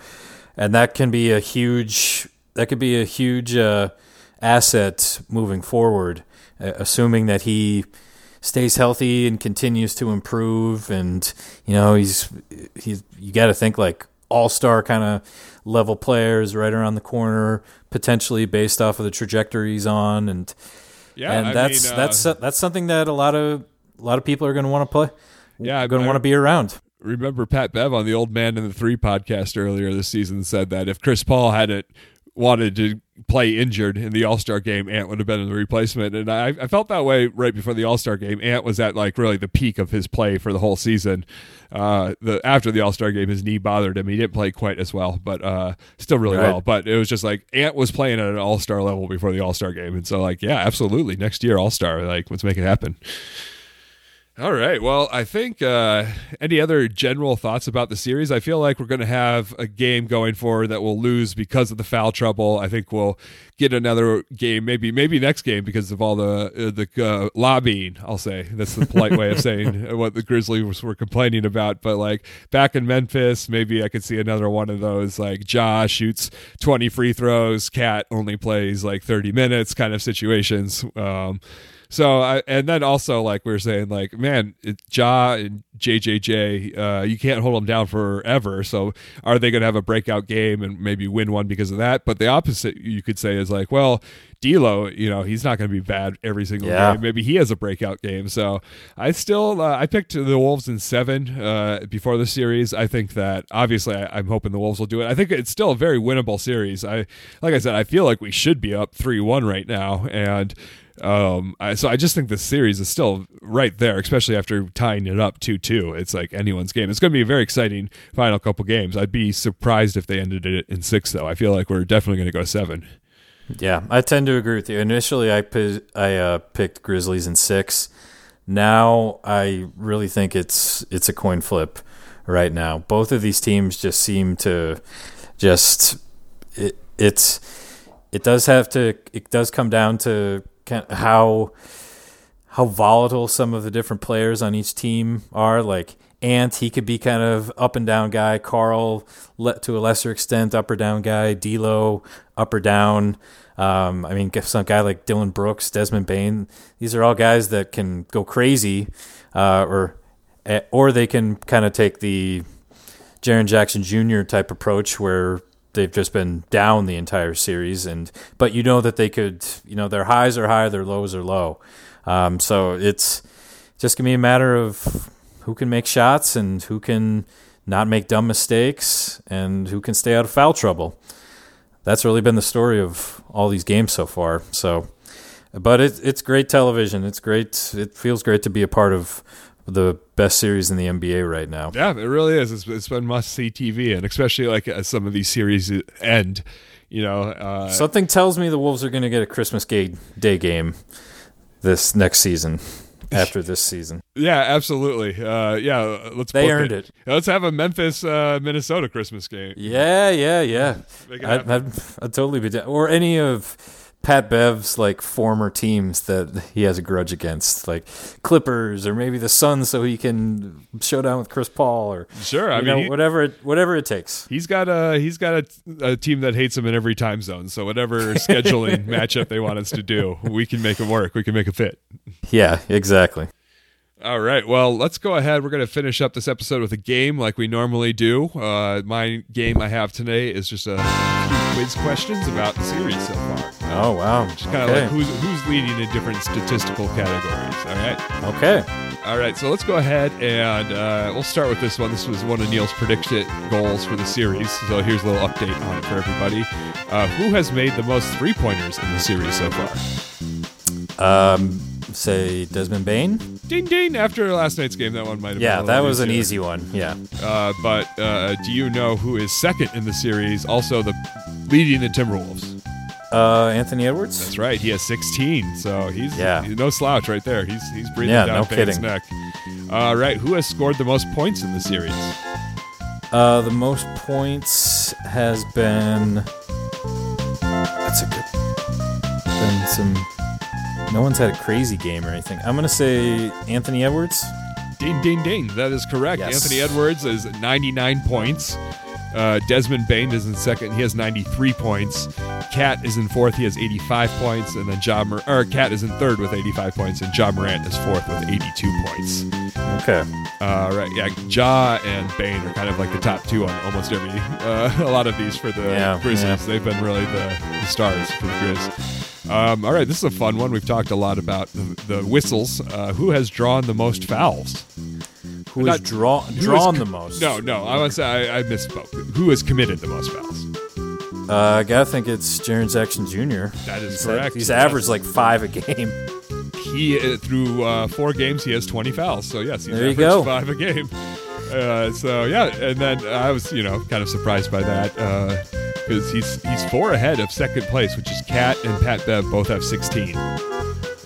and that can be a huge that could be a huge uh, asset moving forward, uh, assuming that he stays healthy and continues to improve. And you know, he's he's you got to think like all star kind of level players right around the corner, potentially based off of the trajectory he's on, and yeah, and I that's mean, uh, that's that's something that a lot of a lot of people are going to want to play. Yeah, going to want to be around. Remember Pat Bev on the Old Man and the Three podcast earlier this season said that if Chris Paul hadn't wanted to play injured in the All Star game, Ant would have been in the replacement. And I, I felt that way right before the All Star game. Ant was at like really the peak of his play for the whole season. Uh, the after the All Star game, his knee bothered him. He didn't play quite as well, but uh, still really right. well. But it was just like Ant was playing at an All Star level before the All Star game, and so like yeah, absolutely, next year All Star. Like let's make it happen. All right. Well, I think uh, any other general thoughts about the series? I feel like we're going to have a game going forward that we'll lose because of the foul trouble. I think we'll get another game, maybe maybe next game because of all the uh, the uh, lobbying. I'll say that's the polite way of saying what the Grizzlies were complaining about. But like back in Memphis, maybe I could see another one of those like Josh shoots twenty free throws, Cat only plays like thirty minutes kind of situations. Um, so I, and then also like we are saying like man, it, Ja and JJJ, uh, you can't hold them down forever. So are they going to have a breakout game and maybe win one because of that? But the opposite you could say is like, well, D'Lo, you know, he's not going to be bad every single yeah. game. Maybe he has a breakout game. So I still uh, I picked the Wolves in seven uh, before the series. I think that obviously I, am hoping the Wolves will do it. I think it's still a very winnable series. I like I said, I feel like we should be up three one right now and. Um, I, so I just think the series is still right there, especially after tying it up two two. It's like anyone's game. It's going to be a very exciting final couple games. I'd be surprised if they ended it in six, though. I feel like we're definitely going to go seven. Yeah, I tend to agree with you. Initially, I p- I uh, picked Grizzlies in six. Now I really think it's it's a coin flip right now. Both of these teams just seem to just it, it's it does have to it does come down to how how volatile some of the different players on each team are. Like Ant, he could be kind of up and down guy. Karl, to a lesser extent, up or down guy. D'Lo, up or down. Um, I mean, some guy like Dillon Brooks, Desmond Bane. These are all guys that can go crazy, uh, or eh, or they can kind of take the Jaren Jackson Jr. type approach where they've just been down the entire series and but you know that they could you know their highs are high their lows are low. Um, so it's just gonna be a matter of who can make shots and who can not make dumb mistakes and who can stay out of foul trouble. That's really been the story of all these games so far. So but it, it's great television. It's great. It feels great to be a part of the best series in the NBA right now. Yeah, it really is. It's, it's been must see TV, and especially like as some of these series end. You know, uh, something tells me the Wolves are going to get a Christmas Day game this next season. After this season, yeah, absolutely. Uh, yeah, let's. They earned it. it. Let's have a Memphis, uh, Minnesota Christmas game. Yeah, yeah, yeah. I'd, I'd, I'd, totally be down. Or any of Pat Bev's like former teams that he has a grudge against, like Clippers or maybe the Suns, so he can show down with Chris Paul or sure, I mean know, he, whatever it, whatever it takes. He's got a he's got a, a, team that hates him in every time zone. So whatever scheduling matchup they want us to do, we can make it work. We can make it fit. Yeah, exactly. All right. Well, let's go ahead. We're going to finish up this episode with a game like we normally do. Uh, my game I have today is just a few quiz questions about the series so far. Oh wow. Just kind of okay. like who's who's leading in different statistical categories. All right. okay. All right. So let's go ahead and uh, we'll start with this one. This was one of Neil's predicted goals for the series. So here's a little update on it for everybody. Uh, who has made the most three pointers in the series so far? Um, say Desmond Bane. Ding ding! After last night's game, that one might have. Yeah, been a that was an easier. easy one. Yeah. Uh, but uh, do you know who is second in the series? Also, the leading the Timberwolves. Uh, Anthony Edwards. That's right. He has 16, so he's, Yeah. he's no slouch right there. He's he's breathing Yeah, down no Bane's kidding. neck. All right. Who has scored the most points in the series? Uh, the most points has been. That's a good. Been some. No one's had a crazy game or anything. I'm gonna say Anthony Edwards. Ding ding ding. That is correct. Yes. Anthony Edwards is 99 points. Uh, Desmond Bane is in second. He has 93 points. Cat is in fourth. He has 85 points, and then Ja Mor- or Cat is in third with 85 points, and Ja Morant is fourth with 82 points. Okay. Uh, right, yeah, Ja and Bane are kind of like the top two on almost every uh, a lot of these for the Yeah, Grizzlies. yeah. They've been really the, the stars for the Grizz. Um, all right, this is a fun one. We've talked a lot about the, the whistles. Uh, who has drawn the most fouls? Who has drawn who drawn co- the most? No, no, I say I, I misspoke. Who has committed the most fouls? Uh, I gotta think it's Jaren Jackson Jr. That is He's, correct. He's Yes. averaged like five a game. He uh, through uh, four games he has 20 fouls. So yes, he's There you averaged go. five a game. Uh, so yeah, and then I was you know kind of surprised by that because he's he's four ahead of second place, which is Cat and Pat Bev both have 16. Uh,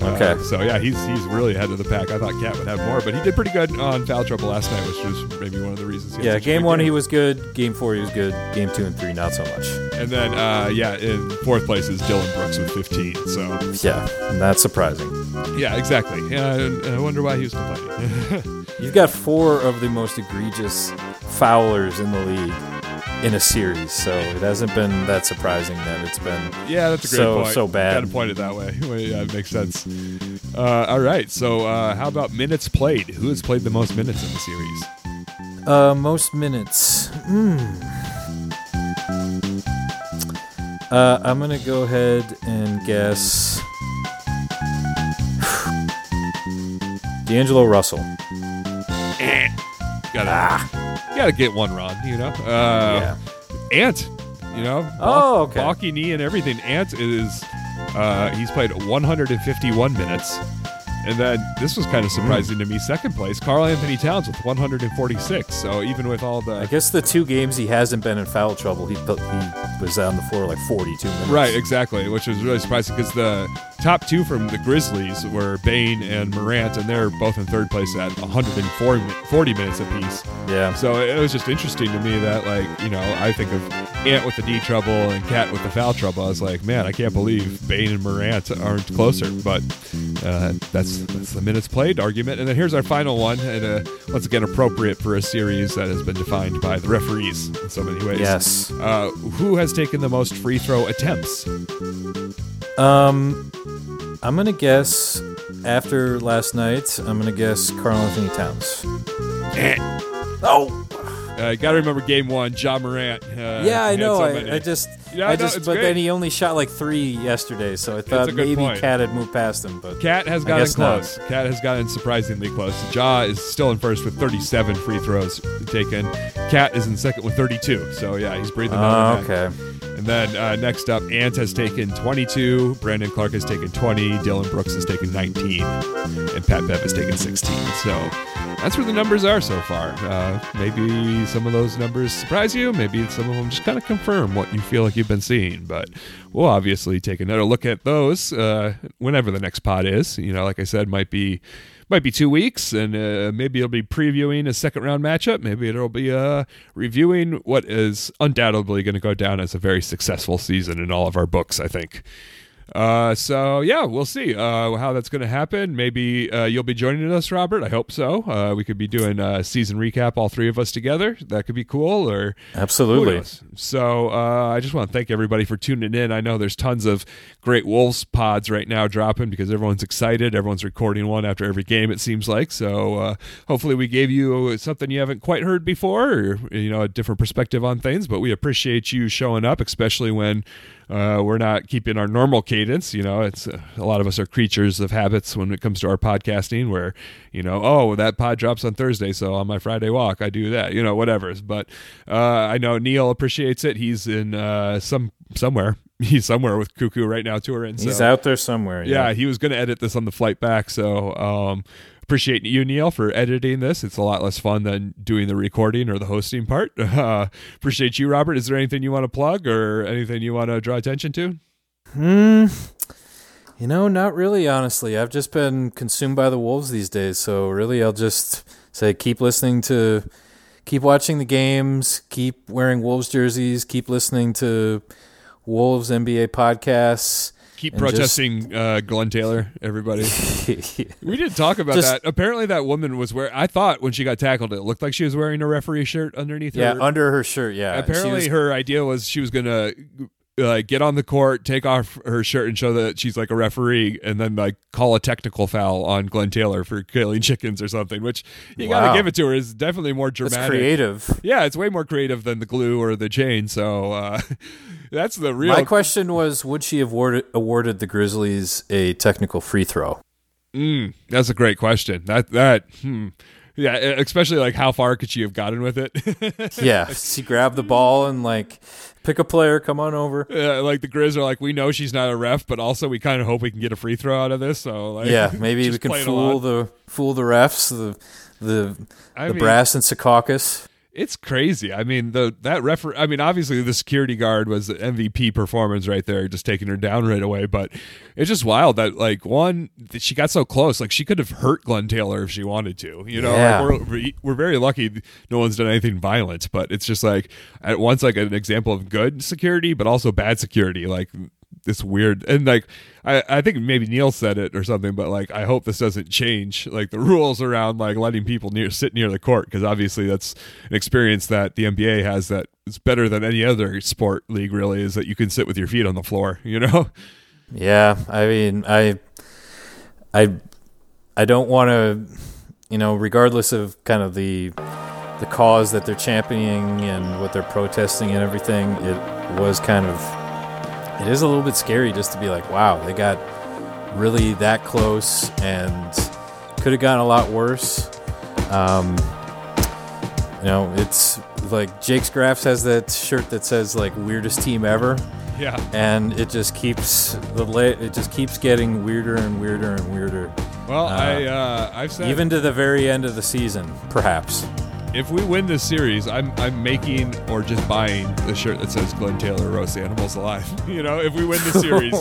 Okay. so yeah, he's he's really ahead of the pack. I thought Cat would have more, but he did pretty good on foul trouble last night, which was maybe one of the reasons. He Yeah, game one he was good. Game four he was good. Game two and three not so much. and then uh, yeah, in fourth place is Dillon Brooks with 15. So Yeah, not surprising. yeah, exactly. Yeah, and I wonder why he was complaining. You've got four of the most egregious foulers in the league in a series, so it hasn't been that surprising that it's been. Yeah, that's a great So- point. so bad. Got to point it that way. Yeah, it makes sense. Uh, all right. So, uh, how about minutes played? Who has played the most minutes in the series? Uh, most minutes. Uh, I'm gonna go ahead and guess D'Angelo Russell. Gotta, gotta get one run, You know. Uh, yeah. Ant. You know. Oh, okay. Balky knee and everything. Ant is. Uh, he's played 151 minutes. And then this was kind of surprising to me. Second place, Karl-Anthony Towns with 146. So even with all the I guess the two games he hasn't been in foul trouble, he put, he was on the floor like 42 minutes. Right, exactly, which was really surprising because the top two from the Grizzlies were Bane and Morant, and they're both in third place at 140 40 minutes apiece. Yeah. So it was just interesting to me that, like, you know, I think of Ant with the D trouble and Cat with the foul trouble. I was like, man, I can't believe Bane and Morant aren't closer. But uh, that's that's the minutes played argument. And then here's our final one, and uh, once again, appropriate for a series that has been defined by the referees in so many ways. Yes. Uh, who has taken the most free throw attempts? Um, I'm gonna guess after last night. I'm gonna guess Karl-Anthony Towns. Oh. Uh, you got to remember game one, Ja Morant. Uh, Yeah, I know. so I. I just, Yeah, I just, it's but great. then he only shot like three yesterday, so I thought maybe point. Cat had moved past him. But Cat has gotten not. close. Cat has gotten surprisingly close. Ja is still in first with 37 free throws taken. Cat is in second with 32. So yeah, he's breathing down. Oh, neck. And then uh, next up, Ant has taken 22. Brandon Clarke has taken 20. Dillon Brooks has taken 19. And Pat Bev has taken 16. So that's where the numbers are so far. Uh, maybe some of those numbers surprise you. Maybe some of them just kind of confirm what you feel like you've been seeing. But we'll obviously take another look at those uh, whenever the next pod is. You know, like I said, might be might be two weeks, and uh, maybe it'll be previewing a second round matchup. Maybe it'll be uh, reviewing what is undoubtedly going to go down as a very successful season in all of our books. I think. Uh, so yeah, we'll see uh, how that's going to happen. Maybe uh, you'll be joining us, Robert. I hope so. Uh, we could be doing a season recap, all three of us together. That could be cool. Or absolutely. So uh, I just want to thank everybody for tuning in. I know there's tons of great Wolves pods right now dropping because everyone's excited. Everyone's recording one after every game. It seems like so. Uh, hopefully, we gave you something you haven't quite heard before, or you know, a different perspective on things. But we appreciate you showing up, especially when uh, we're not keeping our normal cadence. You know, it's uh, a lot of us are creatures of habits when it comes to our podcasting. Where you know, oh, that pod drops on Thursday, so on my Friday walk, I do that. You know, whatever. But uh, I know Neil appreciates it. He's in uh, some somewhere. He's somewhere with Cuckoo right now touring. So. He's out there somewhere. Yeah. yeah, he was going to edit this on the flight back. So um, appreciate you, Neil, for editing this. It's a lot less fun than doing the recording or the hosting part. Uh, appreciate you, Robert. Is there anything you want to plug or anything you want to draw attention to? Hmm. You know, not really, honestly. I've just been consumed by the Wolves these days. So, really, I'll just say keep listening to, keep watching the games, keep wearing Wolves jerseys, keep listening to Wolves NBA podcasts keep protesting just, uh, Glen Taylor, everybody. we didn't talk about just, that. Apparently, that woman was wearing. I thought when she got tackled, it looked like she was wearing a referee shirt underneath. Yeah, her. under her shirt. Yeah. Apparently, was, her idea was she was gonna like get on the court, take off her shirt, and show that she's like a referee, and then like call a technical foul on Glen Taylor for killing chickens or something. Which you wow. gotta give it to her is definitely more dramatic, That's creative. Yeah, it's way more creative than the glue or the chain. So uh, that's the real. My question was, would she have awarded, awarded the Grizzlies a technical free throw? Mm, that's a great question. That that. Hmm. Yeah, especially like how far could she have gotten with it? yeah, she grabbed the ball and like pick a player, come on over. Yeah, like the Grizz are like, we know she's not a ref, but also we kind of hope we can get a free throw out of this. So like, yeah, maybe we can fool the fool the refs, the the I the mean, brass and Secaucus it's crazy. I mean, the that refer. I mean, obviously the security guard was the MVP performance right there, just taking her down right away. But it's just wild that like one, that she got so close. Like she could have hurt Glen Taylor if she wanted to. You know, yeah. like, we're we're very lucky. No one's done anything violent, but it's just like at once like an example of good security, but also bad security. Like this weird and like I, I think maybe Neil said it or something, but like I hope this doesn't change like the rules around like letting people near sit near the court because obviously that's an experience that the NBA has that is better than any other sport league really is that you can sit with your feet on the floor, you know? Yeah, I mean, I I I don't want to, you know, regardless of kind of the the cause that they're championing and what they're protesting and everything, it was kind of it is a little bit scary just to be like, wow, they got really that close and could have gotten a lot worse. Um, you know, it's like Jake's Graphs has that shirt that says like weirdest team ever. Yeah. And it just keeps the it just keeps getting weirder and weirder and weirder. Well, uh, I uh, I've said even to the very end of the season, perhaps if we win this series, I'm I'm making or just buying the shirt that says Glen Taylor roast animals alive. You know, if we win the series,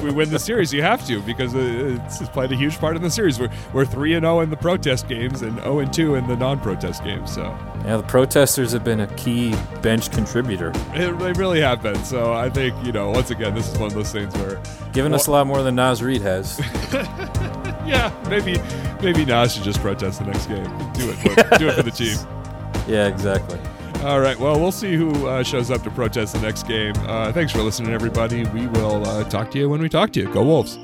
we win the series. You have to because it's, it's played a huge part in the series. We're we're three and zero oh in the protest games and zero and two in the non-protest games. So yeah, the protesters have been a key bench contributor. It, they really have been. So I think you know, once again, this is one of those things where giving well, us a lot more than Naz Reid has. yeah, maybe maybe Naz should just protest the next game. Do it. do it for the team. Yeah, exactly. All right. Well, we'll see who uh, shows up to protest the next game. Uh, thanks for listening, everybody. We will uh, talk to you when we talk to you. Go Wolves.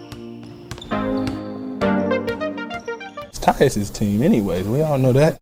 It's Tyus' team, anyways. We all know that.